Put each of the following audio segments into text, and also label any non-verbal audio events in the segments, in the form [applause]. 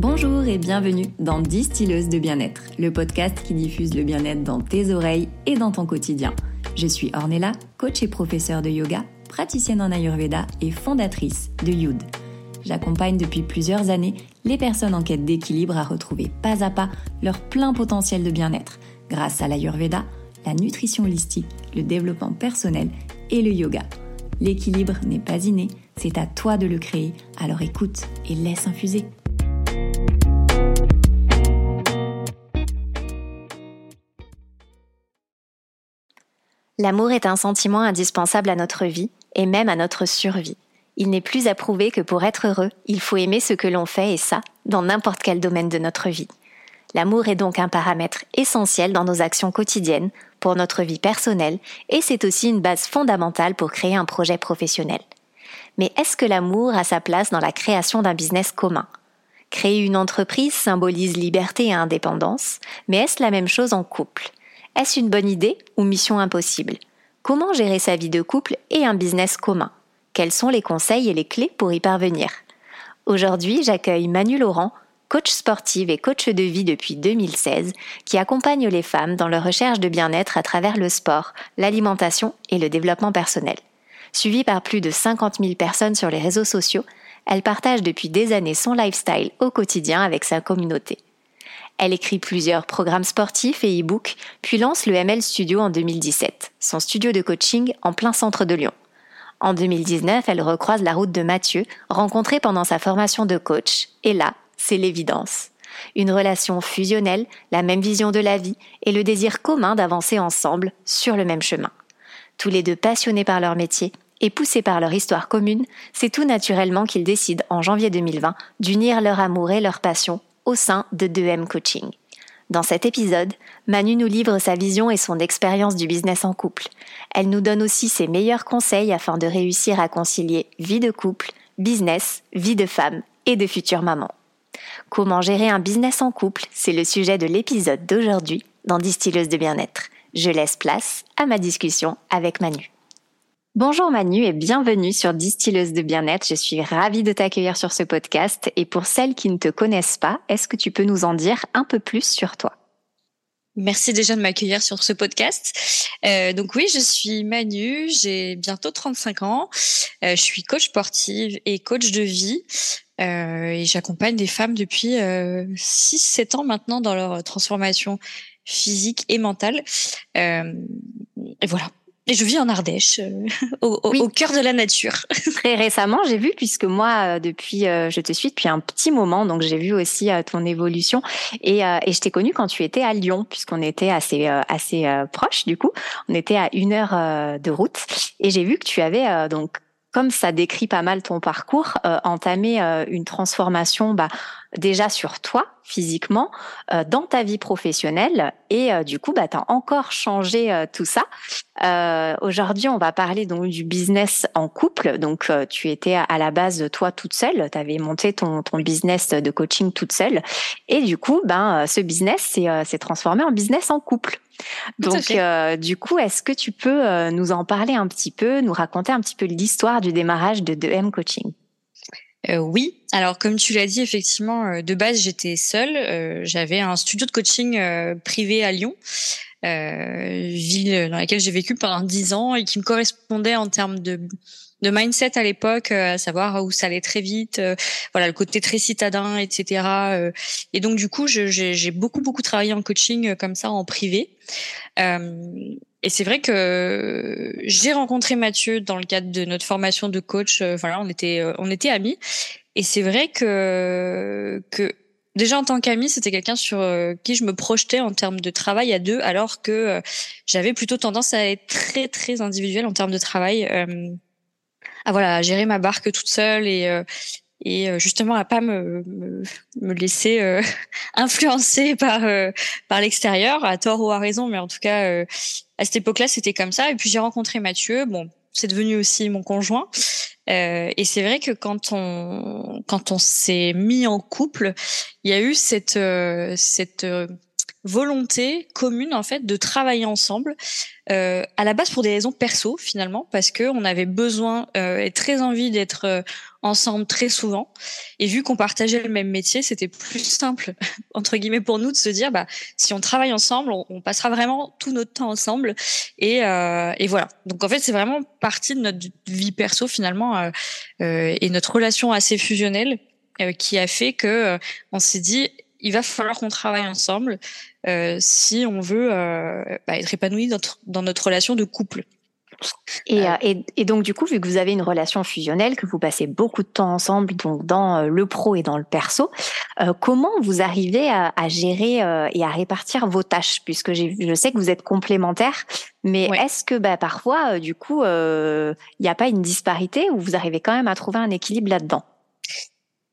Bonjour et bienvenue dans Distilleuse de bien-être, le podcast qui diffuse le bien-être dans tes oreilles et dans ton quotidien. Je suis Ornella, coach et professeure de yoga, praticienne en Ayurveda et fondatrice de Youd. J'accompagne depuis plusieurs années les personnes en quête d'équilibre à retrouver pas à pas leur plein potentiel de bien-être grâce à l'Ayurveda, la nutrition holistique, le développement personnel et le yoga. L'équilibre n'est pas inné, c'est à toi de le créer, alors écoute et laisse infuser. L'amour est un sentiment indispensable à notre vie et même à notre survie. Il n'est plus à prouver que pour être heureux, il faut aimer ce que l'on fait et ça, dans n'importe quel domaine de notre vie. L'amour est donc un paramètre essentiel dans nos actions quotidiennes, pour notre vie personnelle, et c'est aussi une base fondamentale pour créer un projet professionnel. Mais est-ce que l'amour a sa place dans la création d'un business commun? Créer une entreprise symbolise liberté et indépendance, mais est-ce la même chose en couple? Est-ce une bonne idée ou mission impossible? Comment gérer sa vie de couple et un business commun? Quels sont les conseils et les clés pour y parvenir? Aujourd'hui, j'accueille Manu Laurent, coach sportive et coach de vie depuis 2016, qui accompagne les femmes dans leur recherche de bien-être à travers le sport, l'alimentation et le développement personnel. Suivie par plus de 50 000 personnes sur les réseaux sociaux, elle partage depuis des années son lifestyle au quotidien avec sa communauté. Elle écrit plusieurs programmes sportifs et e-books, puis lance le ML Studio en 2017, son studio de coaching en plein centre de Lyon. En 2019, elle recroise la route de Mathieu, rencontré pendant sa formation de coach, et là, c'est l'évidence. Une relation fusionnelle, la même vision de la vie et le désir commun d'avancer ensemble sur le même chemin. Tous les deux passionnés par leur métier et poussés par leur histoire commune, c'est tout naturellement qu'ils décident en janvier 2020 d'unir leur amour et leur passion au sein de 2M Coaching. Dans cet épisode, Manu nous livre sa vision et son expérience du business en couple. Elle nous donne aussi ses meilleurs conseils afin de réussir à concilier vie de couple, business, vie de femme et de future maman. Comment gérer un business en couple, c'est le sujet de l'épisode d'aujourd'hui dans Distilleuse de bien-être. Je laisse place à ma discussion avec Manu. Bonjour Manu et bienvenue sur Distilleuse de bien-être. Je suis ravie de t'accueillir sur ce podcast. Et pour celles qui ne te connaissent pas, est-ce que tu peux nous en dire un peu plus sur toi? Merci déjà de m'accueillir sur ce podcast. Euh, donc oui, je suis Manu, j'ai bientôt 35 ans. Euh, je suis coach sportive et coach de vie. Euh, et j'accompagne des femmes depuis 6-7 ans maintenant dans leur transformation physique et mentale. et voilà, et je vis en Ardèche, euh, [laughs] au, au, cœur de la nature. [laughs] Très récemment, j'ai vu, puisque moi, euh, depuis, euh, je te suis depuis un petit moment, donc j'ai vu aussi ton évolution. Et, et je t'ai connue quand tu étais à Lyon, puisqu'on était assez assez proches du coup. On était à une heure de route, et j'ai vu que tu avais donc comme ça décrit pas mal ton parcours, entamé une transformation bah, déjà sur toi physiquement, euh, dans ta vie professionnelle et euh, du coup, bah, tu as encore changé euh, tout ça. Aujourd'hui, on va parler donc du business en couple. Donc, tu étais à la base toi toute seule, tu avais monté ton, ton business de coaching toute seule et du coup, ben ce business s'est transformé en business en couple. Donc, du coup, est-ce que tu peux nous en parler un petit peu, nous raconter un petit peu l'histoire du démarrage de 2M Coaching? Euh, oui, alors comme tu l'as dit, effectivement, euh, de base j'étais seule. Euh, j'avais un studio de coaching privé à Lyon, ville dans laquelle j'ai vécu pendant dix ans et qui me correspondait en termes de de mindset à l'époque, à savoir où ça allait très vite, voilà le côté très citadin, etc. et donc du coup, j'ai beaucoup beaucoup travaillé en coaching comme ça en privé. Et c'est vrai que j'ai rencontré Mathieu dans le cadre de notre formation de coach. Euh, voilà, on était euh, on était amis. Et c'est vrai que que déjà en tant qu'ami, c'était quelqu'un sur euh, qui je me projetais en termes de travail à deux, alors que j'avais plutôt tendance à être très très individuelle en termes de travail. À voilà, gérer ma barque toute seule et et euh, justement à pas me, me, me laisser euh, [laughs] influencer par euh, par l'extérieur à tort ou à raison mais en tout cas à cette époque-là c'était comme ça. Et puis j'ai rencontré Mathieu. Bon c'est devenu aussi mon conjoint. Et c'est vrai que quand on quand on s'est mis en couple il y a eu cette cette volonté commune en fait de travailler ensemble euh, à la base pour des raisons perso finalement parce que on avait besoin euh, et très envie d'être euh, ensemble très souvent. Et vu qu'on partageait le même métier c'était plus simple [laughs] entre guillemets pour nous de se dire bah si on travaille ensemble on, passera vraiment tout notre temps ensemble. Et, euh, et voilà. Donc en fait c'est vraiment partie de notre vie perso finalement et notre relation assez fusionnelle qui a fait que on s'est dit il va falloir qu'on travaille ensemble euh, si on veut euh, bah, être épanoui dans, dans, notre relation de couple. Et, euh, et, et, donc du coup, vu que vous avez une relation fusionnelle, que vous passez beaucoup de temps ensemble, donc dans le pro et dans le perso, comment vous arrivez à, à gérer et à répartir vos tâches? Puisque je sais que vous êtes complémentaires, mais est-ce que bah, parfois, du coup, il n'y a pas une disparité ou vous arrivez quand même à trouver un équilibre là-dedans?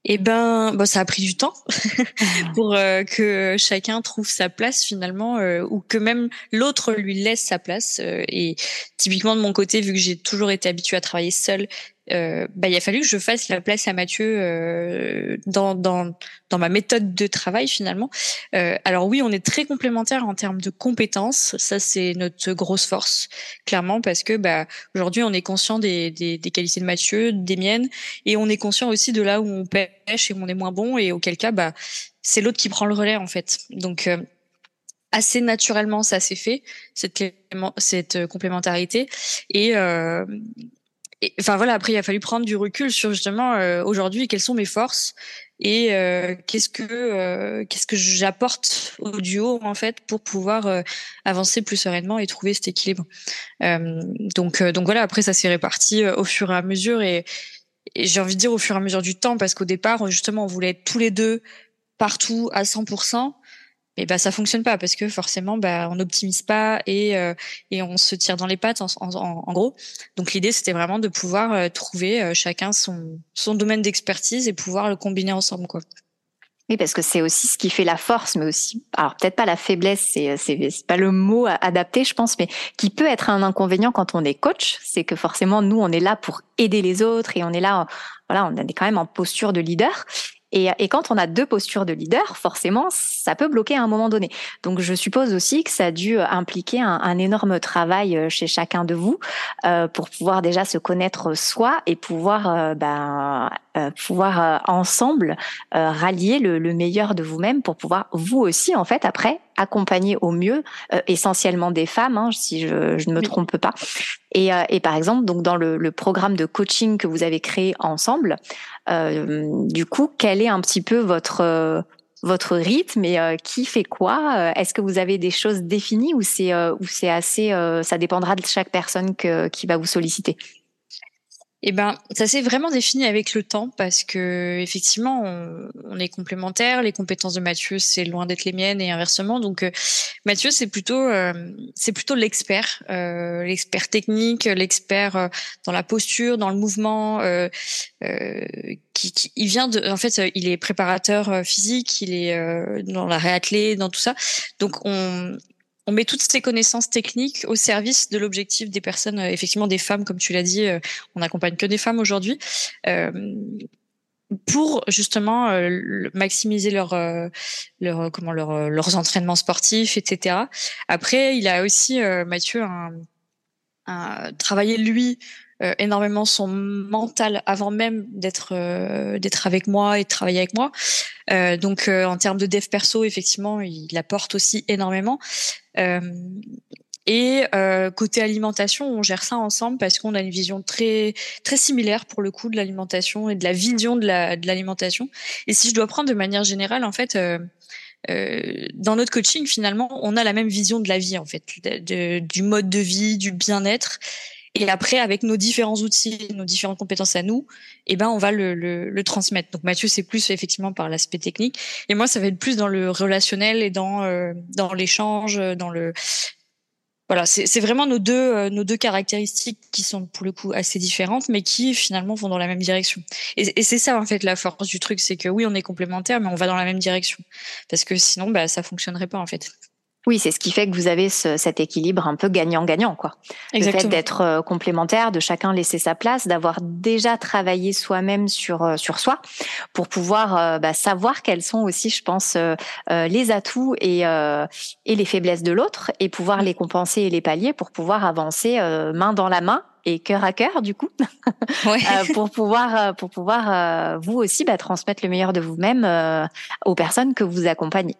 Eh ben, bon, ça a pris du temps [laughs] [laughs] pour euh, que chacun trouve sa place finalement, euh, ou que même l'autre lui laisse sa place. Euh, et typiquement de mon côté, vu que j'ai toujours été habituée à travailler seule euh, bah, il a fallu que je fasse la place à Mathieu euh, dans, dans, dans ma méthode de travail finalement. Euh, alors oui, on est très complémentaires en termes de compétences. Ça, c'est notre grosse force, clairement, parce que bah, aujourd'hui, on est conscient des, des, des, qualités de Mathieu, des miennes, et on est conscient aussi de là où on pêche et où on est moins bon, et auquel cas, bah, c'est l'autre qui prend le relais en fait. Donc euh, assez naturellement ça s'est fait cette cette complémentarité et euh, enfin voilà, après il a fallu prendre du recul sur justement euh, aujourd'hui quelles sont mes forces et euh, qu'est-ce que euh, qu'est-ce que j'apporte au duo en fait pour pouvoir avancer plus sereinement et trouver cet équilibre. donc donc voilà, après ça s'est réparti au fur et à mesure et, et j'ai envie de dire au fur et à mesure du temps parce qu'au départ justement on voulait être tous les deux partout à 100% et bah ça fonctionne pas parce que forcément bah on n'optimise pas et euh, et on se tire dans les pattes en, en, en gros. Donc l'idée c'était vraiment de pouvoir euh, trouver euh, chacun son son domaine d'expertise et pouvoir le combiner ensemble quoi. Oui, parce que c'est aussi ce qui fait la force, mais aussi, alors peut-être pas la faiblesse, c'est c'est pas le mot adapté, je pense, mais qui peut être un inconvénient quand on est coach, c'est que forcément nous on est là pour aider les autres et on est là, voilà, on est quand même en posture de leader. Et, et, quand on a deux postures de leader, forcément, ça peut bloquer à un moment donné. Donc, je suppose aussi que ça a dû impliquer un, un énorme travail euh, chez chacun de vous euh, pour pouvoir déjà se connaître soi et pouvoir, euh, ben, euh, pouvoir euh, ensemble rallier le, le, meilleur de vous-même pour pouvoir vous aussi, en fait, après accompagner au mieux, essentiellement des femmes, hein, si je, je, ne me trompe pas. Et, et, par exemple, donc dans le, le, programme de coaching que vous avez créé ensemble, euh, du coup, quel est un petit peu votre euh, votre rythme et euh, qui fait quoi? Est-ce que vous avez des choses définies ou c'est ou c'est assez ça dépendra de chaque personne que, qui va vous solliciter? Eh ben, ça s'est vraiment défini avec le temps parce que effectivement, on, on est complémentaires. Les compétences de Mathieu, c'est loin d'être les miennes et inversement. Donc, euh, Mathieu, c'est plutôt, euh, c'est plutôt l'expert, euh, l'expert technique, l'expert dans la posture, dans le mouvement. Qui, qui, il vient de, en fait, il est préparateur physique, il est dans la réathlée, dans tout ça. Donc, on, on met toutes ces connaissances techniques au service de l'objectif des personnes, euh, effectivement des femmes, comme tu l'as dit, euh, on n'accompagne que des femmes aujourd'hui, euh, pour justement maximiser leur, leur comment leur, leurs entraînements sportifs, etc. Après, il a aussi Mathieu un, travaillé lui énormément son mental avant même d'être d'être avec moi et de travailler avec moi. Donc en termes de dev perso, effectivement, il apporte aussi énormément. Euh, et euh, côté alimentation, on gère ça ensemble parce qu'on a une vision très très similaire pour le coup de l'alimentation et de la vision de la de l'alimentation. Et si je dois prendre de manière générale, en fait, euh, euh, dans notre coaching, finalement, on a la même vision de la vie, en fait, de, du mode de vie, du bien-être. Et après, avec nos différents outils, nos différentes compétences à nous, eh ben, on va le, le, le transmettre. Donc Mathieu, c'est plus effectivement par l'aspect technique, et moi, ça va être plus dans le relationnel et dans euh, dans l'échange, dans le voilà, c'est vraiment nos deux euh, nos deux caractéristiques qui sont pour le coup assez différentes, mais qui finalement vont dans la même direction. Et, et c'est ça en fait la force du truc, c'est que oui, on est complémentaires, mais on va dans la même direction, parce que sinon, bah, ça fonctionnerait pas en fait. Oui, c'est ce qui fait que vous avez ce, cet équilibre un peu gagnant-gagnant, quoi. Exactement. Le fait d'être euh, complémentaire, de chacun laisser sa place, d'avoir déjà travaillé soi-même sur euh, sur soi, pour pouvoir euh, bah, savoir quels sont aussi, je pense, les atouts et et les faiblesses de l'autre, et pouvoir les compenser et les pallier pour pouvoir avancer main dans la main et cœur à cœur du coup [laughs] ouais. euh, pour pouvoir euh, pour pouvoir euh, vous aussi bah, transmettre le meilleur de vous-même euh, aux personnes que vous accompagnez.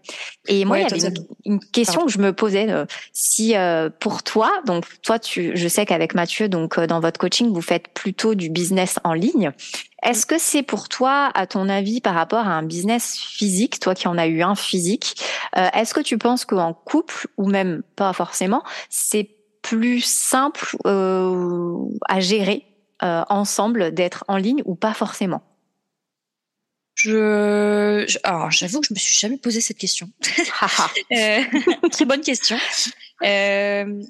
Et moi, il y avait une, question que je me posais si pour toi, donc toi, tu, je sais qu'avec Mathieu, donc dans votre coaching, vous faites plutôt du business en ligne. Est-ce que c'est pour toi, à ton avis, par rapport à un business physique, toi qui en as eu un physique, est-ce que tu penses qu'en couple ou même pas forcément, c'est plus simple euh, à gérer euh, ensemble d'être en ligne ou pas forcément je, alors j'avoue que je me suis jamais posé cette question. [laughs] euh, [laughs] très bonne question. Euh,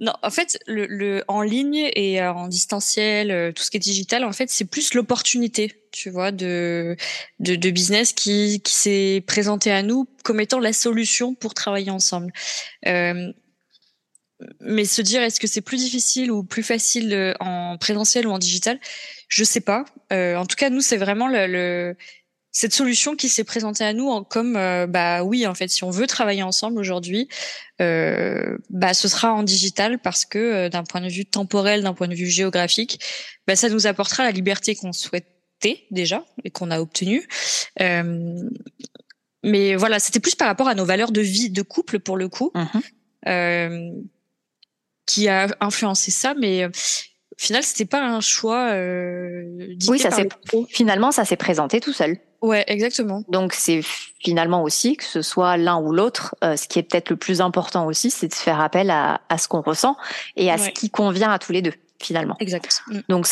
non, en fait, le, le, en ligne et en distanciel, tout ce qui est digital, en fait, c'est plus l'opportunité, tu vois, de, de, de business qui, qui s'est présenté à nous comme étant la solution pour travailler ensemble. Euh, mais se dire est-ce que c'est plus difficile ou plus facile euh, en présentiel ou en digital, je sais pas. Euh, en tout cas, nous, c'est vraiment le, le, cette solution qui s'est présentée à nous en comme euh, bah oui, en fait, si on veut travailler ensemble aujourd'hui, euh, bah ce sera en digital parce que euh, d'un point de vue temporel, d'un point de vue géographique, bah ça nous apportera la liberté qu'on souhaitait déjà et qu'on a obtenue. mais voilà, c'était plus par rapport à nos valeurs de vie de couple pour le coup. Mmh qui a influencé ça, mais euh, au final, c'était pas un choix. Euh, oui, ça s'est [laughs] finalement ça s'est présenté tout seul. Ouais, exactement. Donc c'est finalement aussi que ce soit l'un ou l'autre, euh, ce qui est peut-être le plus important aussi, c'est de faire appel à, à ce qu'on ressent et à ce qui convient à tous les deux finalement. Exact. Mm. Donc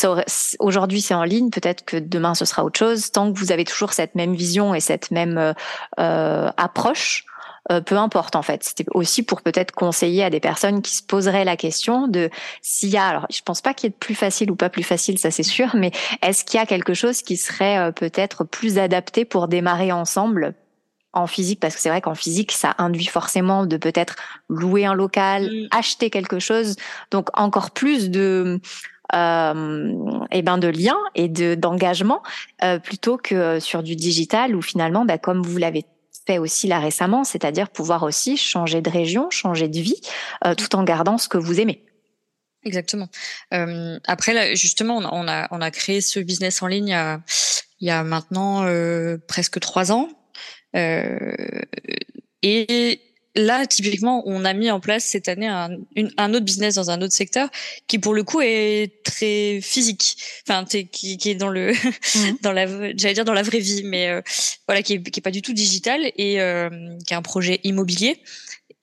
aujourd'hui c'est en ligne, peut-être que demain ce sera autre chose. Tant que vous avez toujours cette même vision et cette même euh, euh approche, euh, peu importe en fait. C'était aussi pour peut-être conseiller à des personnes qui se poseraient la question de s'il y a, alors je pense pas qu'il y ait de plus facile ou pas plus facile, ça c'est sûr, mais est-ce qu'il y a quelque chose qui serait euh, peut-être plus adapté pour démarrer ensemble en physique? Parce que c'est vrai qu'en physique ça induit forcément de peut-être louer un local, mm. acheter quelque chose, donc encore plus de euh, et eh ben de liens et de d'engagement euh, plutôt que sur du digital où finalement bah, comme vous l'avez fait aussi là récemment, c'est-à-dire pouvoir aussi changer de région, changer de vie, euh, tout en gardant ce que vous aimez. Exactement. Euh, après, là, justement, on a, créé ce business en ligne a, il y a maintenant euh, presque trois ans. Euh, et là, typiquement, on a mis en place cette année un, un, autre business dans un autre secteur qui, pour le coup, est très physique. Enfin, qui, qui est dans le, mmh. [laughs] dans la, j'allais dire dans la vraie vie, mais euh, voilà, qui est, qui est pas du tout digital et euh, qui est un projet immobilier.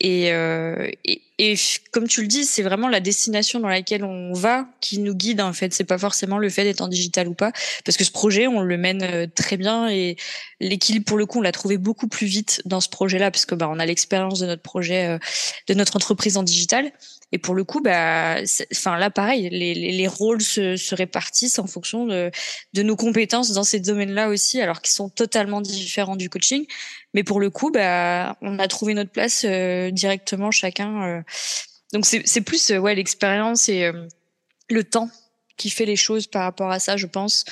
Et, euh, et, et, comme tu le dis, c'est vraiment la destination dans laquelle on va qui nous guide en fait. C'est pas forcément le fait d'être en digital ou pas, parce que ce projet, on le mène euh, très bien et l'équilibre pour le coup, on l'a trouvé beaucoup plus vite dans ce projet-là, parce que bah on a l'expérience de notre projet, euh, de notre entreprise en digital. Et pour le coup, bah, enfin là, pareil, les, les, les rôles se, se, répartissent en fonction de, de nos compétences dans ces domaines-là aussi, alors qu'ils sont totalement différents du coaching. Mais pour le coup, bah, on a trouvé notre place euh, directement chacun. Euh. Donc c'est plus euh, ouais l'expérience et le temps qui fait les choses par rapport à ça, je pense.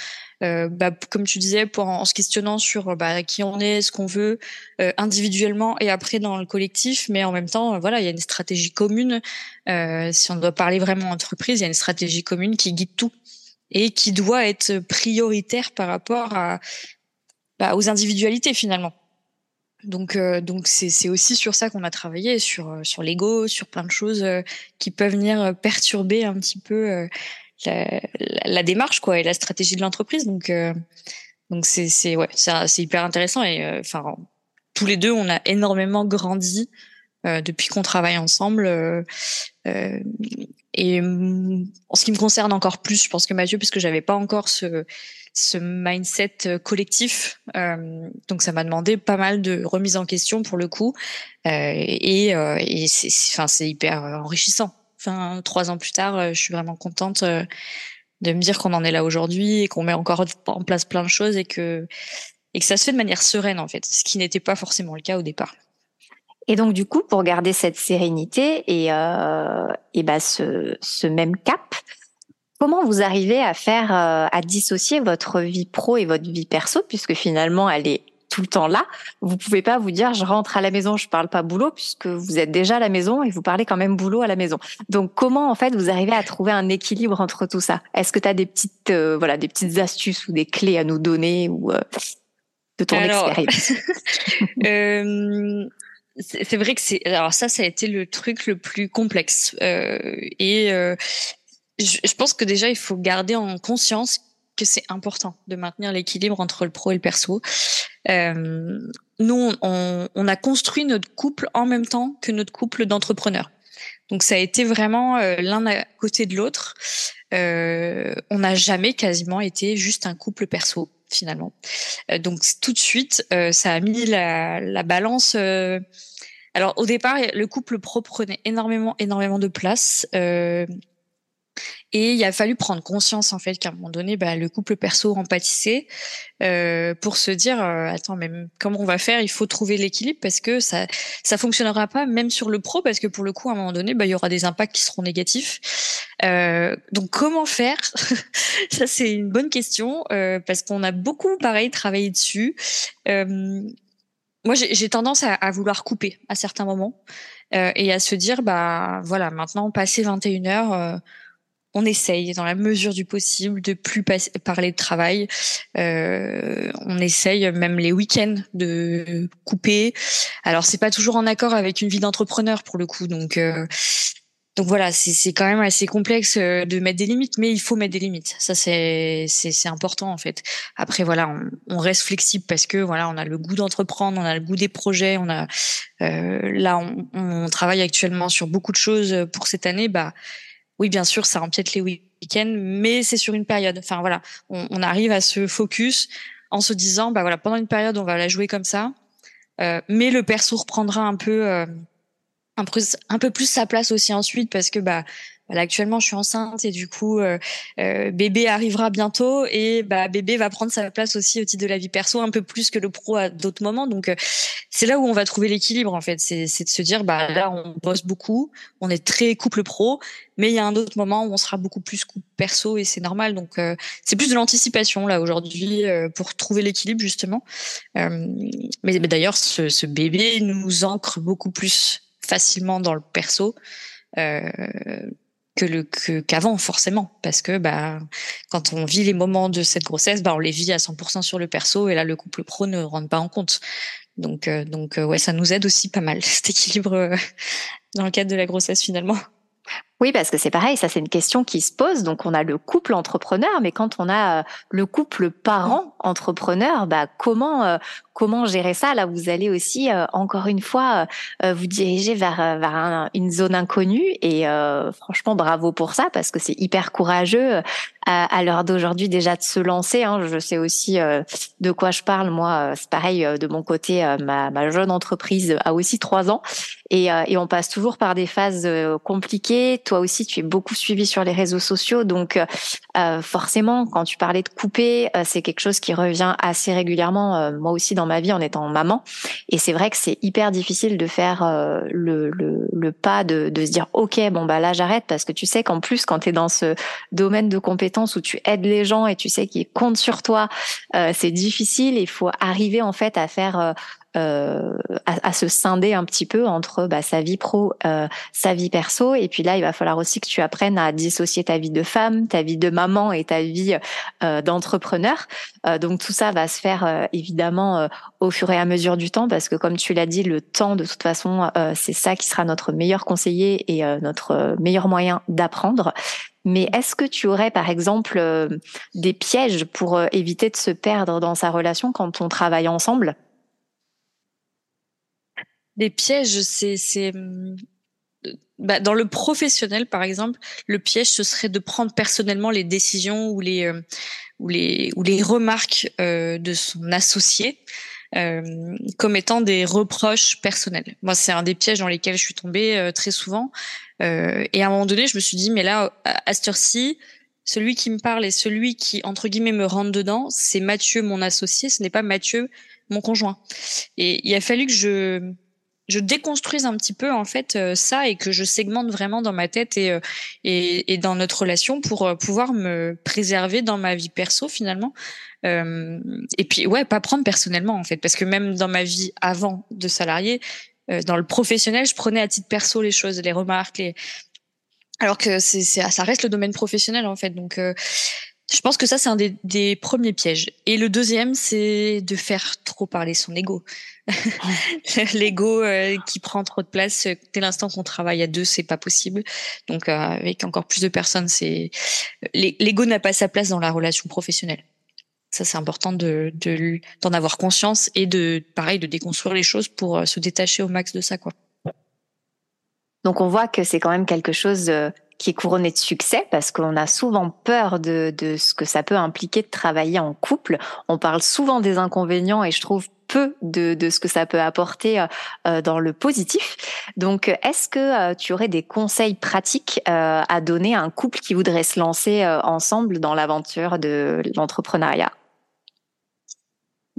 Euh, bah, comme tu disais, pour en, se questionnant sur bah, qui on est, ce qu'on veut euh, individuellement et après dans le collectif, mais en même temps, voilà, il y a une stratégie commune. Euh, si on doit parler vraiment entreprise, il y a une stratégie commune qui guide tout et qui doit être prioritaire par rapport à bah, aux individualités finalement. Donc, euh, donc c'est aussi sur ça qu'on a travaillé, sur euh, sur l'ego, sur plein de choses euh, qui peuvent venir perturber un petit peu la, la, démarche quoi et la stratégie de l'entreprise. Donc, donc c'est c'est ouais, c'est hyper intéressant et enfin tous les deux on a énormément grandi depuis qu'on travaille ensemble. et en ce qui me concerne encore plus, je pense que Mathieu, puisque j'avais pas encore ce ce mindset euh, collectif. Euh, donc ça m'a demandé pas mal de remise en question pour le coup, euh, et, euh, et c'est, enfin c'est hyper enrichissant. Enfin trois ans plus tard, je suis vraiment contente de me dire qu'on en est là aujourd'hui et qu'on met encore en place plein de choses et que et que ça se fait de manière sereine en fait, ce qui n'était pas forcément le cas au départ. Et donc du coup, pour garder cette sérénité et, euh, et bah, ce, ce même cap, comment vous arrivez à faire, euh, à dissocier votre vie pro et votre vie perso, puisque finalement elle est tout le temps là. Vous pouvez pas vous dire je rentre à la maison, je parle pas boulot puisque vous êtes déjà à la maison et vous parlez quand même boulot à la maison. Donc comment en fait vous arrivez à trouver un équilibre entre tout ça? Est-ce que tu as des petites euh, voilà des petites astuces ou des clés à nous donner ou euh, de ton expérience? [laughs] euh, c'est vrai que c'est alors ça ça a été le truc le plus complexe et je, je pense que déjà il faut garder en conscience que c'est important de maintenir l'équilibre entre le pro et le perso. Euh, nous, on, on, a construit notre couple en même temps que notre couple d'entrepreneurs. Donc ça a été vraiment euh, l'un à côté de l'autre. Euh, on n'a jamais quasiment été juste un couple perso finalement. Euh, donc tout de suite, euh, ça a mis la, la balance. alors au départ, le couple pro prenait énormément, énormément de place. Et il a fallu prendre conscience en fait qu'à un moment donné, bah, le couple perso empathisait euh, pour se dire euh, attends, même comment on va faire? Il faut trouver l'équilibre parce que ça ça fonctionnera pas même sur le pro parce que pour le coup à un moment donné, bah, il y aura des impacts qui seront négatifs. Euh, donc comment faire? [laughs] Ça c'est une bonne question euh, parce qu'on a beaucoup pareil travaillé dessus. Euh, moi j'ai tendance à, à, vouloir couper à certains moments et à se dire bah voilà maintenant passé 21 heures on essaye dans la mesure du possible de plus parler de travail. Euh, on essaye même les week-ends de couper. Alors c'est pas toujours en accord avec une vie d'entrepreneur pour le coup, donc euh, donc voilà, c'est quand même assez complexe euh, de mettre des limites, mais il faut mettre des limites. Ça c'est c'est important en fait. Après voilà, on, on, reste flexible parce que voilà, on a le goût d'entreprendre, on a le goût des projets, on a euh, là on, on travaille actuellement sur beaucoup de choses pour cette année. Bah oui, bien sûr, ça empiète les week-ends, mais c'est sur une période. Enfin voilà, on, arrive à se focus en se disant, bah voilà, pendant une période, on va la jouer comme ça, euh, mais le perso reprendra un peu, euh, un peu, un peu plus sa place aussi ensuite parce que bah voilà, actuellement, je suis enceinte et du coup, euh, euh, bébé arrivera bientôt et bah, bébé va prendre sa place aussi au titre de la vie perso un peu plus que le pro à d'autres moments. Donc, euh, c'est là où on va trouver l'équilibre en fait. C'est, de se dire, bah là, on bosse beaucoup, on est très couple pro, mais il y a un autre moment où on sera beaucoup plus couple perso et c'est normal. Donc, c'est plus de l'anticipation là aujourd'hui pour trouver l'équilibre justement. mais, d'ailleurs, ce, ce bébé nous ancre beaucoup plus facilement dans le perso. Que le qu'avant forcément. Parce que bah quand on vit les moments de cette grossesse bah on les vit à 100% sur le perso et là le couple pro ne rentre pas en compte. Donc euh, donc euh, ouais ça nous aide aussi pas mal [laughs] cet équilibre euh, dans le cadre de la grossesse finalement oui, parce que c'est pareil, ça c'est une question qui se pose. Donc on a le couple entrepreneur, mais quand on a le couple parent entrepreneur, bah comment comment gérer ça? Là, vous allez aussi euh, encore une fois euh, euh, vous diriger vers vers une zone inconnue et franchement bravo pour ça parce que c'est hyper courageux à, l'heure d'aujourd'hui déjà de se lancer. Hein. Je sais aussi de quoi je parle. Moi, c'est pareil de mon côté. Ma, ma, jeune entreprise a aussi trois ans et, et on passe toujours par des phases compliquées. Toi aussi, tu es beaucoup suivi sur les réseaux sociaux, donc forcément, quand tu parlais de couper, c'est quelque chose qui revient assez régulièrement. moi aussi dans ma vie en étant maman. Et c'est vrai que c'est hyper difficile de faire euh, le, pas de, se dire ok bon bah là j'arrête parce que tu sais qu'en plus quand tu es dans ce domaine de compétences où tu aides les gens et tu sais qu'ils comptent sur toi, euh, c'est difficile. Il faut arriver en fait à faire euh, euh, à, à, se scinder un petit peu entre bah, sa vie pro, euh, sa vie perso. Et puis là, il va falloir aussi que tu apprennes à dissocier ta vie de femme, ta vie de maman et ta vie euh, d'entrepreneur. Euh, donc tout ça va se faire euh, évidemment au fur et à mesure du temps, parce que comme tu l'as dit, le temps de toute façon, c'est ça qui sera notre meilleur conseiller et notre meilleur moyen d'apprendre. Mais est-ce que tu aurais, par exemple, des pièges pour éviter de se perdre dans sa relation quand on travaille ensemble? Les pièges, c'est hum, bah, dans le professionnel, par exemple, le piège ce serait de prendre personnellement les décisions ou les euh, ou les ou les remarques euh, de son associé euh, comme étant des reproches personnels. Moi, c'est un des pièges dans lesquels je suis tombée euh, très souvent. Euh, et à un moment donné, je me suis dit, mais là, à, cette heure-ci, celui qui me parle et celui qui entre guillemets me rentre dedans, c'est Mathieu, mon associé. Ce n'est pas Mathieu, mon conjoint. Et il a fallu que je je déconstruise un petit peu en fait ça et que je segmente vraiment dans ma tête et et, et dans notre relation pour pouvoir me préserver dans ma vie perso finalement euh, et puis ouais, pas prendre personnellement en fait, parce que même dans ma vie avant de salarié, euh, dans le professionnel, je prenais à titre perso les choses, les remarques, les alors que c'est, ça reste le domaine professionnel en fait. Donc euh, je pense que ça, c'est un des, des, premiers pièges. Et le deuxième, c'est de faire trop parler son ego. [laughs] [laughs] L'ego euh, qui prend trop de place. Dès l'instant qu'on travaille à deux, c'est pas possible. Donc, euh, avec encore plus de personnes, c'est l'ego n'a pas sa place dans la relation professionnelle. Ça, c'est important de d'en avoir conscience et de pareil de déconstruire les choses pour euh, se détacher au max de ça, quoi. Donc on voit que c'est quand même quelque chose qui est couronné de succès parce qu'on a souvent peur de, de ce que ça peut impliquer de travailler en couple. On parle souvent des inconvénients et je trouve peu de, de ce que ça peut apporter euh, dans le positif. Donc, est-ce que tu aurais des conseils pratiques à donner à un couple qui voudrait se lancer ensemble dans l'aventure de l'entrepreneuriat?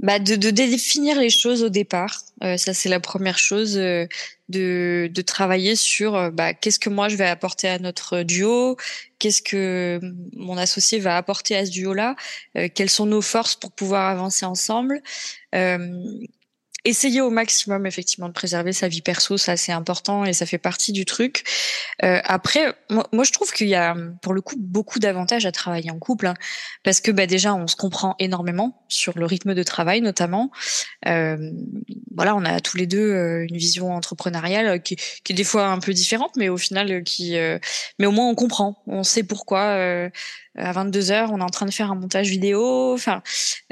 Bah de, de, définir les choses au départ. Euh, ça, c'est la première chose. Euh, de, de travailler sur euh, bah, qu'est-ce que moi je vais apporter à notre duo, qu'est-ce que mon associé va apporter à ce duo-là, quelles sont nos forces pour pouvoir avancer ensemble essayer au maximum effectivement de préserver sa vie perso, ça c'est important et ça fait partie du truc. Euh, après, moi, je trouve qu'il y a pour le coup beaucoup d'avantages à travailler en couple hein, parce que bah, déjà on se comprend énormément sur le rythme de travail notamment. Euh, voilà, on a tous les deux euh, une vision entrepreneuriale qui, est des fois un peu différente, mais au final qui, euh, mais au moins on comprend, on sait pourquoi euh, à 22 heures, on est en train de faire un montage vidéo. Enfin,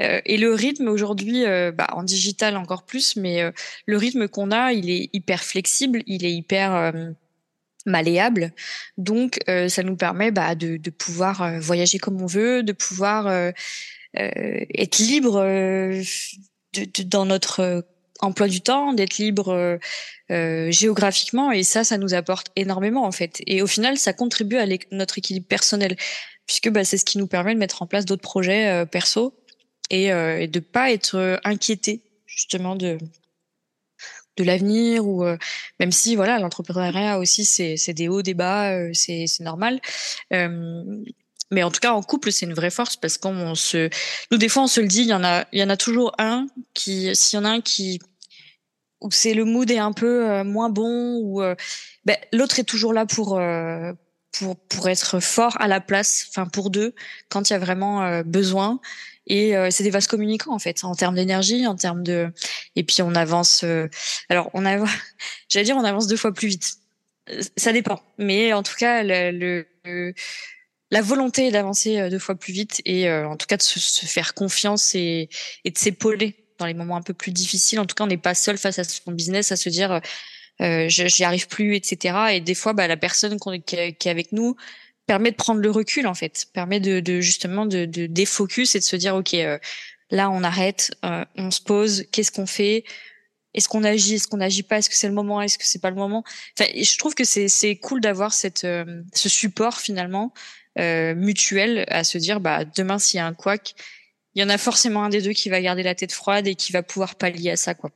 euh, et le rythme aujourd'hui, euh, bah, en digital encore plus, mais euh, le rythme qu'on a, il est hyper flexible, il est hyper malléable. Donc, ça nous permet bah, de, de, pouvoir voyager comme on veut, de pouvoir être libre de, dans notre emploi du temps, d'être libre géographiquement, et ça, ça nous apporte énormément en fait. Et au final, ça contribue à notre équilibre personnel puisque bah, c'est ce qui nous permet de mettre en place d'autres projets euh, perso et, euh, et de pas être euh, inquiété justement de de l'avenir ou euh, même si voilà l'entrepreneuriat aussi c'est c'est des hauts des bas c'est c'est normal mais en tout cas en couple c'est une vraie force parce qu'on se nous des fois on se le dit il y en a il y en a toujours un qui s'il y en a un qui où c'est le mood est un peu moins bon ou ben, l'autre est toujours là pour pour pour être fort à la place, enfin pour deux, quand il y a vraiment euh, besoin. Et euh, c'est des vases communicants en fait, en termes d'énergie, en termes de. Et puis on avance. Euh, alors on a, [laughs] j'allais dire, on avance deux fois plus vite. Ça dépend, mais en tout cas le, le, la volonté d'avancer deux fois plus vite et en tout cas de se, se faire confiance et, et de s'épauler dans les moments un peu plus difficiles. En tout cas, on n'est pas seul face à son business à se dire euh, j'y arrive plus, etc. Et des fois, bah, la personne qui, est avec nous permet de prendre le recul en fait, permet de, de justement de, de défocus et de se dire ok, euh, là on arrête, euh, on se pose, qu'est-ce qu'on fait? Est-ce qu'on agit, est-ce qu'on n'agit pas, est-ce que c'est le moment, est-ce que c'est pas le moment? Enfin, je trouve que c'est cool d'avoir cette euh, ce support finalement euh, mutuel à se dire bah demain s'il y a un couac, il y en a forcément un des deux qui va garder la tête froide et qui va pouvoir pallier à ça quoi.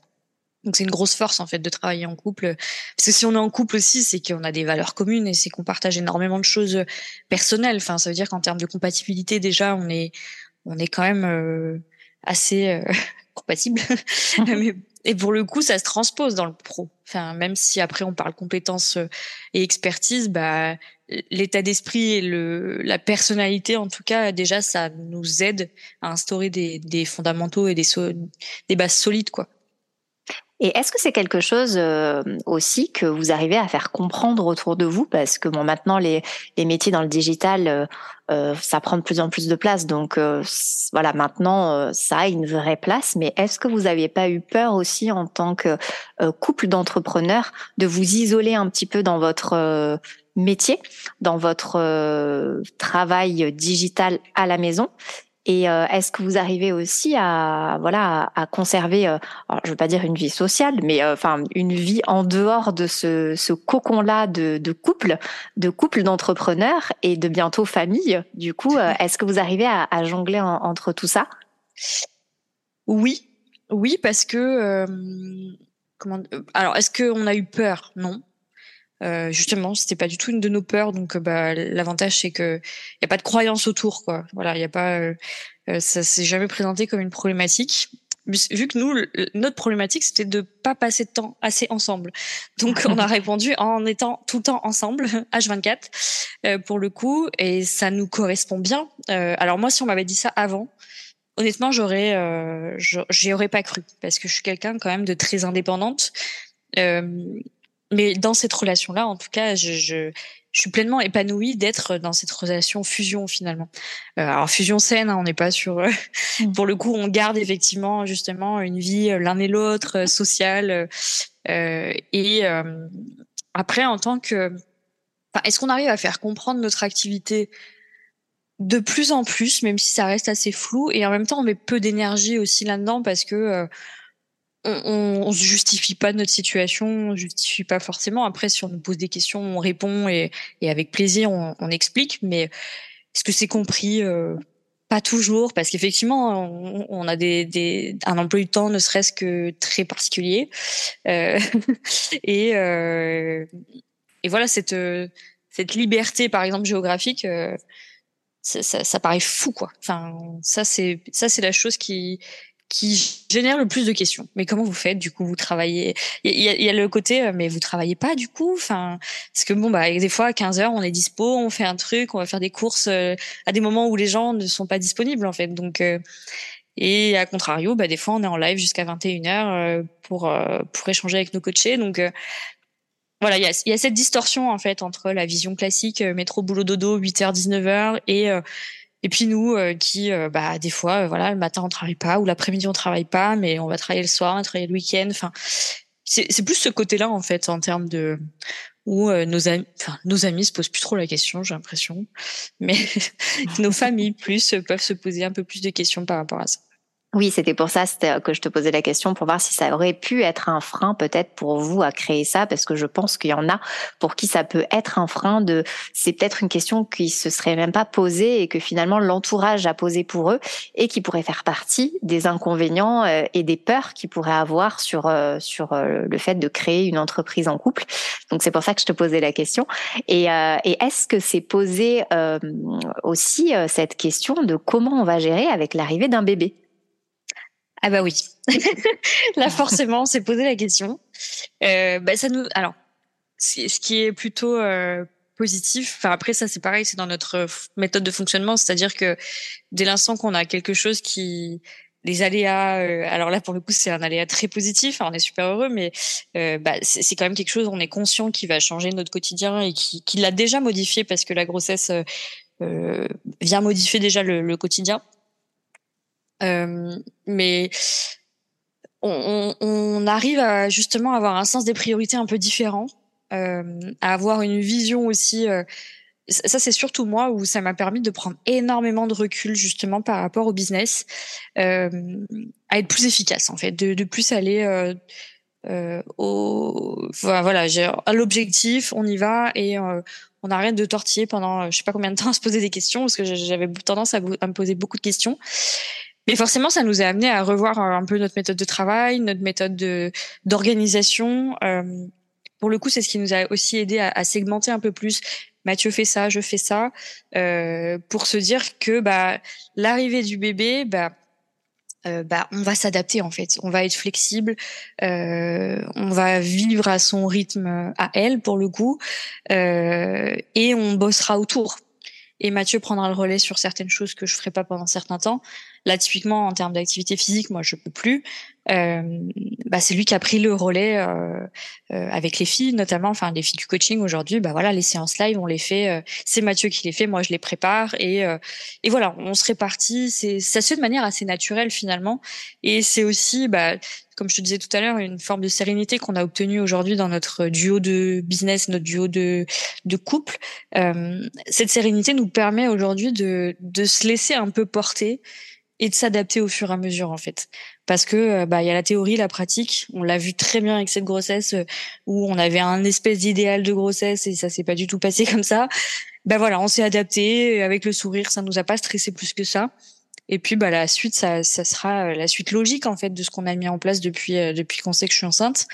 Donc c'est une grosse force en fait de travailler en couple. Parce que si on est en couple aussi, c'est qu'on a des valeurs communes et c'est qu'on partage énormément de choses euh, personnelles. Enfin, ça veut dire qu'en termes de compatibilité déjà, on est on est quand même euh, assez euh, [laughs] compatible. et pour le coup, ça se transpose dans le pro. Enfin, même si après on parle compétences et expertise, bah l'état d'esprit et le la personnalité en tout cas déjà ça nous aide à instaurer des, des fondamentaux et des des bases solides quoi. Et est-ce que c'est quelque chose euh, aussi que vous arrivez à faire comprendre autour de vous? Parce que bon, maintenant, les, les métiers dans le digital, euh, euh ça prend de plus en plus de place. Donc euh, voilà, maintenant, ça a une vraie place. Mais est-ce que vous n'aviez pas eu peur aussi en tant que couple d'entrepreneurs de vous isoler un petit peu dans votre métier, dans votre travail digital à la maison et euh, est-ce que vous arrivez aussi à voilà à, conserver, euh, alors je veux pas dire une vie sociale, mais euh, enfin une vie en dehors de ce, ce cocon-là de, de couple, de couple d'entrepreneurs et de bientôt famille. Du coup, est-ce que vous arrivez à, à jongler entre tout ça? Oui, oui, parce que comment alors est-ce qu'on a eu peur? Non. Euh, justement, c'était pas du tout une de nos peurs. Donc, bah, l'avantage c'est que y a pas de croyance autour, quoi. Voilà, il y a pas, euh, ça s'est jamais présenté comme une problématique vu que nous, notre problématique, c'était de pas passer de temps assez ensemble. Donc, on a [laughs] répondu en étant tout le temps ensemble, [laughs] H24, euh, pour le coup, et ça nous correspond bien. Euh, alors moi, si on m'avait dit ça avant, honnêtement, j'aurais, euh, j'y aurais pas cru, parce que je suis quelqu'un quand même de très indépendante. Euh, mais dans cette relation-là, en tout cas, je, je, je suis pleinement épanouie d'être dans cette relation fusion finalement. Euh, alors fusion saine, hein, on n'est pas sur. Euh, mm. pour le coup, on garde effectivement justement une vie euh, l'un et l'autre sociale. et après, en tant que, est-ce qu'on arrive à faire comprendre notre activité de plus en plus, même si ça reste assez flou, et en même temps on met peu d'énergie aussi là-dedans parce que on, on, se justifie pas de notre situation, on justifie pas forcément. Après, si on nous pose des questions, on répond et, et avec plaisir, on, on, explique. Mais est-ce que c'est compris? Euh, Pas toujours, parce qu'effectivement, on, on, a des, des, un emploi du temps, ne serait-ce que très particulier. Euh, [laughs] et, euh, et voilà, cette, cette liberté, par exemple géographique. Euh, ça, ça, ça, paraît fou quoi. Enfin, ça c'est ça c'est la chose qui qui génère le plus de questions. Mais comment vous faites du coup Vous travaillez? Il y, y, a, le côté, euh, mais vous travaillez pas du coup? Enfin, parce que bon, bah des fois à 15 heures, on est dispo, on fait un truc, on va faire des courses euh, à des moments où les gens ne sont pas disponibles en fait. Donc euh, et à contrario, bah des fois on est en live jusqu'à 21 heures pour pour échanger avec nos coachés. Donc voilà, il y a, y a, cette distorsion en fait entre la vision classique métro boulot dodo 8h 19h et et puis nous, euh, qui, euh, bah, des fois, euh, voilà, le matin on travaille pas ou l'après-midi on travaille pas, mais on va travailler le soir, on va travailler le week-end. Enfin, c'est plus ce côté-là en fait en termes de où nos amis, enfin nos amis se posent plus trop la question, j'ai l'impression, mais [laughs] nos familles plus peuvent se poser un peu plus de questions par rapport à ça. Oui, c'était pour ça euh, que je te posais la question pour voir si ça aurait pu être un frein peut-être pour vous à créer ça, parce que je pense qu'il y en a pour qui ça peut être un frein. De, c'est peut-être une question qui se serait même pas posée et que finalement l'entourage a posé pour eux et qui pourrait faire partie des inconvénients euh, et des peurs qu'ils pourraient avoir sur euh, sur le fait de créer une entreprise en couple. Donc c'est pour ça que je te posais la question. Et est-ce que c'est posé aussi cette question de comment on va gérer avec l'arrivée d'un bébé? Ah bah oui. [laughs] Là forcément, on s'est posé la question. Euh, bah ça nous, alors, ce qui est plutôt euh, positif. Enfin après ça c'est pareil, c'est dans notre méthode de fonctionnement, c'est-à-dire que dès l'instant qu'on a quelque chose qui les aléas, euh, alors là pour le coup c'est un aléa très positif, on est super heureux, mais euh, bah, c'est quand même quelque chose, on est conscient qui va changer notre quotidien et qui, l'a déjà modifié parce que la grossesse euh, vient modifier déjà le, le quotidien. Euh, mais on, on, arrive à justement avoir un sens des priorités un peu différent, euh, à avoir une vision aussi. Euh, ça, c'est surtout moi où ça m'a permis de prendre énormément de recul justement par rapport au business, euh, à être plus efficace en fait, de, de plus aller euh, au voilà, à l'objectif, on y va et on arrête de tortiller pendant je sais pas combien de temps à se poser des questions parce que j'avais tendance à, à, me poser beaucoup de questions mais forcément, ça nous a amené à revoir un peu notre méthode de travail, notre méthode de d'organisation. Euh, pour le coup, c'est ce qui nous a aussi aidé à, à, segmenter un peu plus. Mathieu fait ça, je fais ça, euh, pour se dire que bah l'arrivée du bébé, bah euh, bah, on va s'adapter en fait, on va être flexible, euh, on va vivre à son rythme à elle pour le coup, euh, et on bossera autour. Et Mathieu prendra le relais sur certaines choses que je ferai pas pendant certains temps. Là, typiquement, en termes d'activité physique, moi, je peux plus. Euh, bah, c'est lui qui a pris le relais euh, euh, avec les filles, notamment, enfin les filles du coaching aujourd'hui. Bah voilà, les séances live, on les fait. Euh, c'est Mathieu qui les fait, moi je les prépare et euh, et voilà, on se répartit. C'est ça se fait de manière assez naturelle finalement. Et c'est aussi, bah, comme je te disais tout à l'heure, une forme de sérénité qu'on a obtenue aujourd'hui dans notre duo de business, notre duo de de couple. Euh, cette sérénité nous permet aujourd'hui de de se laisser un peu porter et de s'adapter au fur et à mesure en fait. Parce que euh, bah il y a la théorie la pratique. On l'a vu très bien avec cette grossesse euh, où on avait un espèce d'idéal de grossesse et ça s'est pas du tout passé [laughs] comme ça. Ben voilà on s'est adapté avec le sourire ça nous a pas stressé plus que ça. Et puis bah la suite, ça, ça sera la suite logique en fait de ce qu'on a mis en place depuis depuis qu'on sait que je suis enceinte.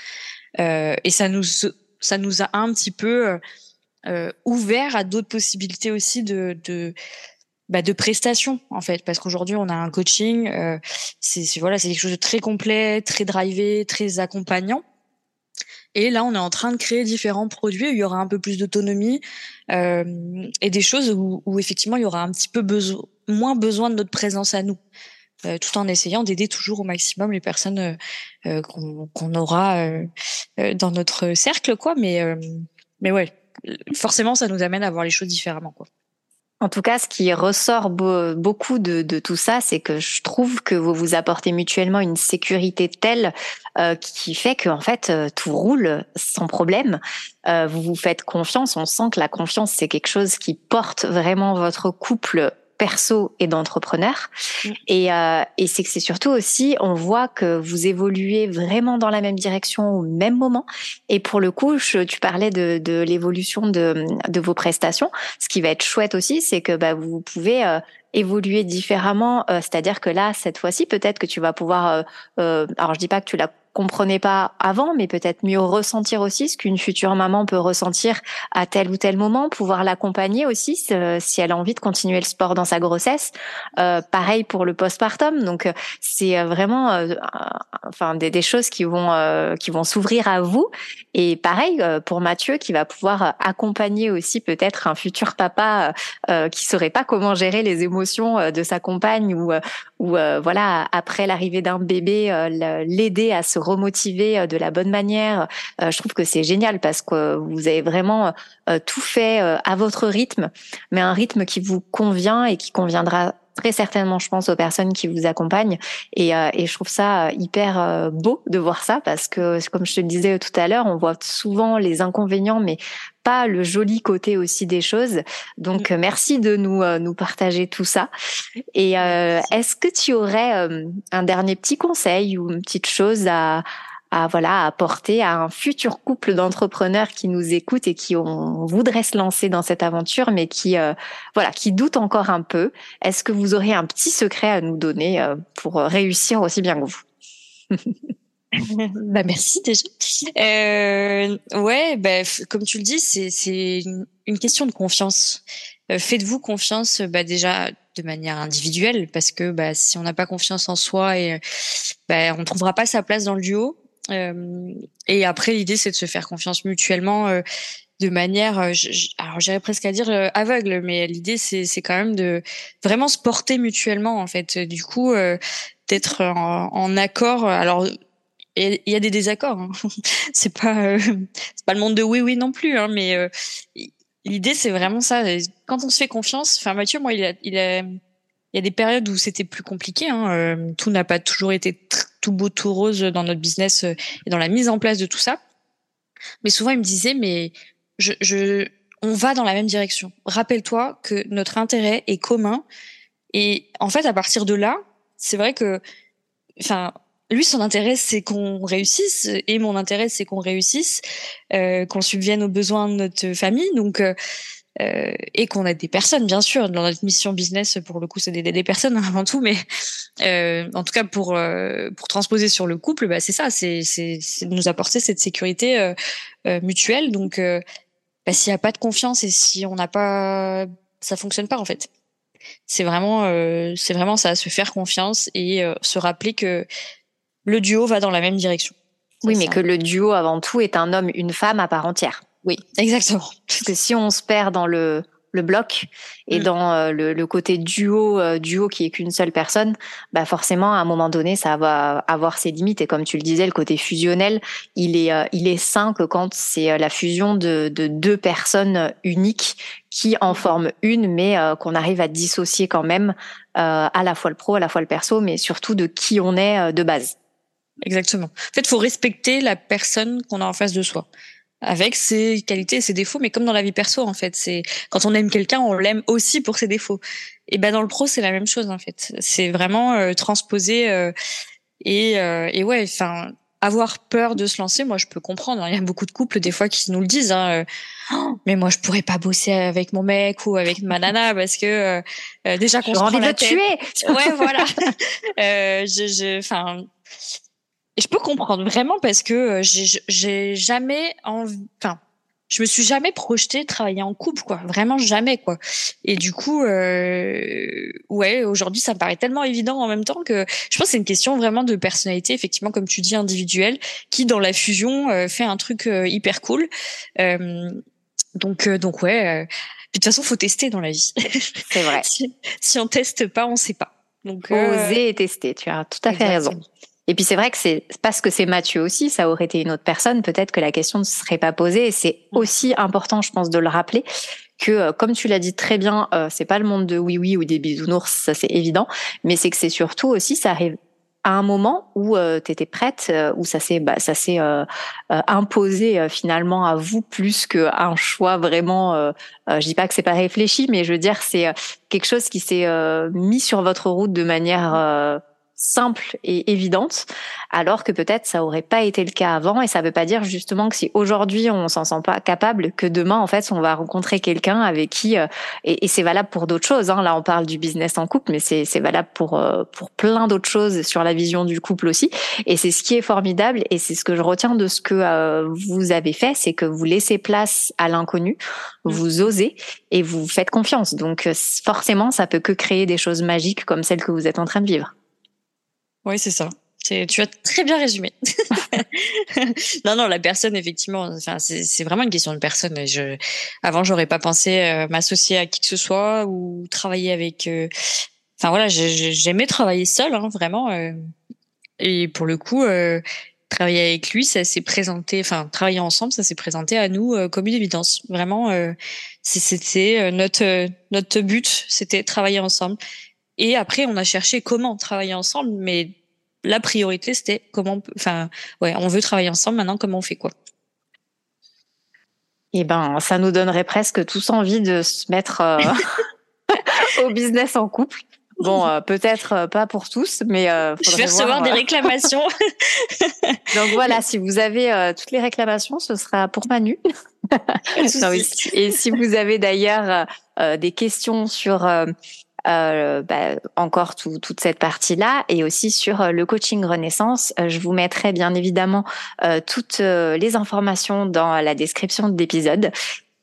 et ça nous ça nous a un petit peu ouvert à d'autres possibilités aussi de, de bah, de prestations en fait. Parce qu'aujourd'hui on a un coaching euh, c'est voilà c'est quelque chose de très complet très drivé très accompagnant. Et là on est en train de créer différents produits où il y aura un peu plus d'autonomie euh, et des choses où, où, effectivement il y aura un petit peu besoin moins besoin de notre présence à nous euh, tout en essayant d'aider toujours au maximum les personnes euh, euh, qu'on aura dans notre cercle quoi. Mais mais ouais forcément ça nous amène à voir les choses différemment quoi en tout cas, ce qui ressort beaucoup de, tout ça, c'est que je trouve que vous vous apportez mutuellement une sécurité telle euh, qui fait que en fait euh, tout roule sans problème. Euh, vous vous faites confiance. On sent que la confiance c'est quelque chose qui porte vraiment votre couple perso et d'entrepreneur. Et, euh, et c'est que c'est surtout aussi, on voit que vous évoluez vraiment dans la même direction au même moment. Et pour le coup, je, tu parlais de, de l'évolution de, de vos prestations. Ce qui va être chouette aussi, c'est que bah, vous pouvez euh, évoluer différemment. Euh, c'est-à-dire que là, cette fois-ci, peut-être que tu vas pouvoir. Euh, alors, je dis pas que tu l'as comprenait pas avant, mais peut-être mieux ressentir aussi ce qu'une future maman peut ressentir à tel ou tel moment, pouvoir l'accompagner aussi si elle a envie de continuer le sport dans sa grossesse. Euh, pareil pour le postpartum, donc euh, c'est euh, vraiment, enfin des, des, choses qui vont qui vont s'ouvrir à vous. Et pareil pour Mathieu qui va pouvoir accompagner aussi peut-être un futur papa qui saurait pas comment gérer les émotions de sa compagne ou ou voilà après l'arrivée d'un bébé l'aider à se remotiver euh, de la bonne manière. Euh, je trouve que c'est génial parce que vous avez vraiment euh, tout fait à votre rythme, mais un rythme qui vous convient et qui conviendra très certainement, je pense, aux personnes qui vous accompagnent. Et, et je trouve ça hyper beau de voir ça parce que, comme je te le disais tout à l'heure, on voit souvent les inconvénients, mais pas le joli côté aussi des choses. Donc, mm. merci de nous nous partager tout ça. Et est-ce que tu aurais un dernier petit conseil ou une petite chose à à voilà apporter à un futur couple d'entrepreneurs qui nous écoutent et qui on voudrait se lancer dans cette aventure mais qui euh, voilà qui doutent encore un peu est-ce que vous aurez un petit secret à nous donner euh, pour réussir aussi bien que vous? [laughs] Bah merci déjà. Euh, ouais, bah, comme tu le dis, c'est c'est une, question de confiance. Euh, faites-vous confiance, bah déjà de manière individuelle, parce que bah si on n'a pas confiance en soi et bah on trouvera pas sa place dans le duo. Euh, et après, l'idée, c'est de se faire confiance mutuellement euh, de manière, euh, alors j'irais presque à dire aveugle, mais l'idée, c'est, c'est quand même de vraiment se porter mutuellement, en fait. Du coup, d'être en, en, accord. Alors, il y a des désaccords. Hein. [laughs] c'est pas, c'est pas le monde de oui, oui non plus, hein, mais l'idée, c'est vraiment ça. Quand on se fait confiance, enfin Mathieu, moi, il a, il a il y a des périodes où c'était plus compliqué. Hein. Euh, tout n'a pas toujours été tout beau, tout rose dans notre business euh, et dans la mise en place de tout ça. Mais souvent, il me disait, mais je, je, on va dans la même direction. Rappelle-toi que notre intérêt est commun. Et en fait, à partir de là, c'est vrai que, enfin, lui, son intérêt, c'est qu'on réussisse, et mon intérêt, c'est qu'on réussisse, euh, qu'on subvienne aux besoins de notre famille. Donc, euh, euh, et qu'on aide des personnes, bien sûr. Dans notre mission business, pour le coup, c'est d'aider des personnes hein, avant tout, mais euh, en tout cas pour euh, pour transposer sur le couple, bah, c'est ça, c'est c'est de nous apporter cette sécurité euh, euh, mutuelle. Donc, bah, s'il n'y a pas de confiance et si on n'a pas, ça fonctionne pas en fait. C'est vraiment c'est vraiment ça, se faire confiance et se rappeler que le duo va dans la même direction. Oui, mais que le duo avant tout est un homme, une femme à part entière. Oui, exactement. Parce que si on se perd dans le le bloc et mm. dans euh, le, le, côté duo euh, duo qui est qu'une seule personne bah forcément à un moment donné ça va avoir ses limites. Et comme tu le disais le côté fusionnel il est euh, il est sain que quand c'est la fusion de, de deux personnes uniques qui en forment une mais qu'on arrive à dissocier quand même à la fois le pro à la fois le perso mais surtout de qui on est de base. Exactement. En fait faut respecter la personne qu'on a en face de soi avec ses qualités et ses défauts, mais comme dans la vie perso en fait, c'est quand on aime quelqu'un, on l'aime aussi pour ses défauts. Et ben dans le pro, c'est la même chose en fait. C'est vraiment euh, transposé euh, et, euh, et ouais, enfin avoir peur de se lancer, moi je peux comprendre. Hein. Il y a beaucoup de couples des fois qui nous le disent. Hein, oh, mais moi je pourrais pas bosser avec mon mec ou avec ma nana parce que déjà qu'on se envie de la tuer. Ouais, voilà. [laughs] je, je, enfin, je peux comprendre vraiment parce que j'ai jamais envie. Enfin, je me suis jamais projetée travailler en couple, quoi. Vraiment jamais, quoi. Et du coup, euh, ouais, aujourd'hui, ça me paraît tellement évident en même temps que je pense que c'est une question vraiment de personnalité, effectivement, comme tu dis, individuelle, qui dans la fusion euh, fait un truc euh, hyper cool. Euh, donc, donc ouais. de toute façon, faut tester dans la vie. C'est vrai. [laughs] si, si, on teste pas, on sait pas. Donc, oser et tester. Tu as tout à fait raison. Et puis c'est vrai que c'est parce que c'est Mathieu aussi, ça aurait été une autre personne, peut-être que la question ne serait pas posée. Et c'est mm. aussi important, je pense, de le rappeler que, euh, comme tu l'as dit très bien, euh, c'est pas le monde de oui oui ou des bisounours, ça c'est évident, mais c'est que c'est surtout aussi, ça arrive à un moment où euh, tu étais prête, où ça s'est bah, ça s'est imposé finalement à vous plus qu'un choix vraiment. je dis pas que c'est pas réfléchi, mais je veux dire c'est quelque chose qui s'est mis sur votre route de manière simple et évidente, alors que peut-être ça aurait pas été le cas avant. Et ça veut pas dire justement que si aujourd'hui on s'en sent pas capable, que demain en fait on va rencontrer quelqu'un avec qui euh, et, c'est valable pour d'autres choses. Hein. Là on parle du business en couple, mais c'est valable pour euh, pour plein d'autres choses sur la vision du couple aussi. Et c'est ce qui est formidable et c'est ce que je retiens de ce que euh, vous avez fait, c'est que vous laissez place à l'inconnu, mmh. vous osez et vous faites confiance. Donc forcément ça peut que créer des choses magiques comme celles que vous êtes en train de vivre. Oui, c'est ça. Tu as très bien résumé. [laughs] non, non, la personne, effectivement, enfin, c'est vraiment une question de personne. Je, avant, j'aurais pas pensé euh, m'associer à qui que ce soit ou travailler avec. Euh, enfin voilà, j'aimais travailler seul, hein, vraiment. Euh, et pour le coup, travailler avec lui, ça s'est présenté. Enfin, travailler ensemble, ça s'est présenté à nous comme une évidence. Vraiment, c'était notre notre but, c'était travailler ensemble. Et après, on a cherché comment travailler ensemble, mais la priorité, c'était comment, enfin, ouais, on veut travailler ensemble. Maintenant, comment on fait quoi Eh ben, ça nous donnerait presque tous envie de se mettre euh, [laughs] au business en couple. Bon, euh, peut-être euh, pas pour tous, mais je vais recevoir des réclamations. [laughs] Donc voilà, si vous avez toutes les réclamations, ce sera pour Manu. [laughs] et si vous avez d'ailleurs des questions sur euh, bah, encore tout, toute cette partie-là et aussi sur euh, le coaching Renaissance. Euh, je vous mettrai bien évidemment euh, toutes les informations dans la description de l'épisode.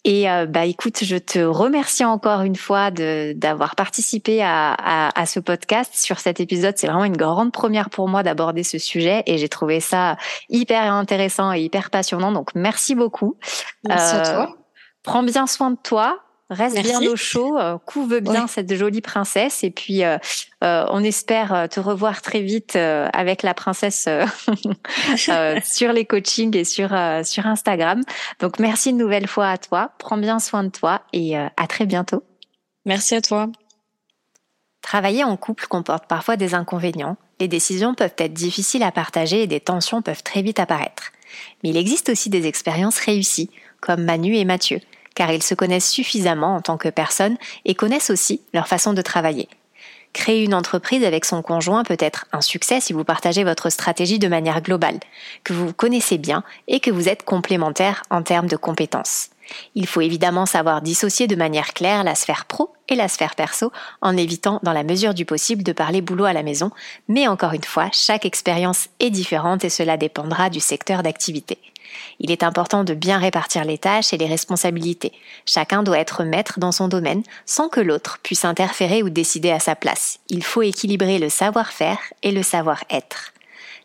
Et bah écoute, je te remercie encore une fois de d'avoir participé à, à, à, ce podcast sur cet épisode. C'est vraiment une grande première pour moi d'aborder ce sujet et j'ai trouvé ça hyper intéressant et hyper passionnant. Donc merci beaucoup. Merci à toi. Prends bien soin de toi. Reste bien au chaud, euh, couve bien cette jolie princesse et puis euh, euh, on espère te revoir très vite avec la princesse [laughs] [laughs] sur les coachings et sur sur Instagram. Donc merci une nouvelle fois à toi, prends bien soin de toi et à très bientôt. Merci à toi. Travailler en couple comporte parfois des inconvénients, les décisions peuvent être difficiles à partager et des tensions peuvent très vite apparaître. Mais il existe aussi des expériences réussies, comme Manu et Mathieu car ils se connaissent suffisamment en tant que personnes et connaissent aussi leur façon de travailler. Créer une entreprise avec son conjoint peut être un succès si vous partagez votre stratégie de manière globale, que vous connaissez bien et que vous êtes complémentaires en termes de compétences. Il faut évidemment savoir dissocier de manière claire la sphère pro et la sphère perso en évitant dans la mesure du possible de parler boulot à la maison, mais encore une fois, chaque expérience est différente et cela dépendra du secteur d'activité. Il est important de bien répartir les tâches et les responsabilités. Chacun doit être maître dans son domaine sans que l'autre puisse interférer ou décider à sa place. Il faut équilibrer le savoir-faire et le savoir-être.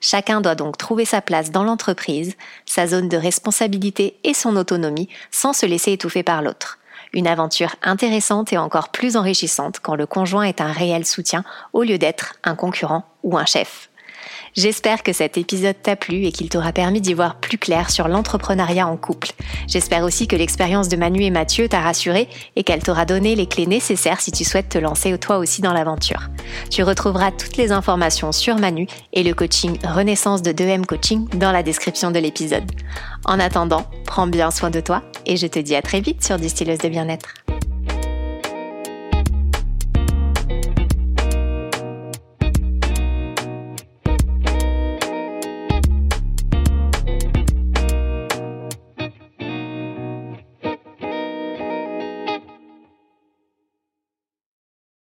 Chacun doit donc trouver sa place dans l'entreprise, sa zone de responsabilité et son autonomie sans se laisser étouffer par l'autre. Une aventure intéressante et encore plus enrichissante quand le conjoint est un réel soutien au lieu d'être un concurrent ou un chef. J'espère que cet épisode t'a plu et qu'il t'aura permis d'y voir plus clair sur l'entrepreneuriat en couple. J'espère aussi que l'expérience de Manu et Mathieu t'a rassuré et qu'elle t'aura donné les clés nécessaires si tu souhaites te lancer toi aussi dans l'aventure. Tu retrouveras toutes les informations sur Manu et le coaching Renaissance de 2M Coaching dans la description de l'épisode. En attendant, prends bien soin de toi et je te dis à très vite sur Distilleuse de bien-être.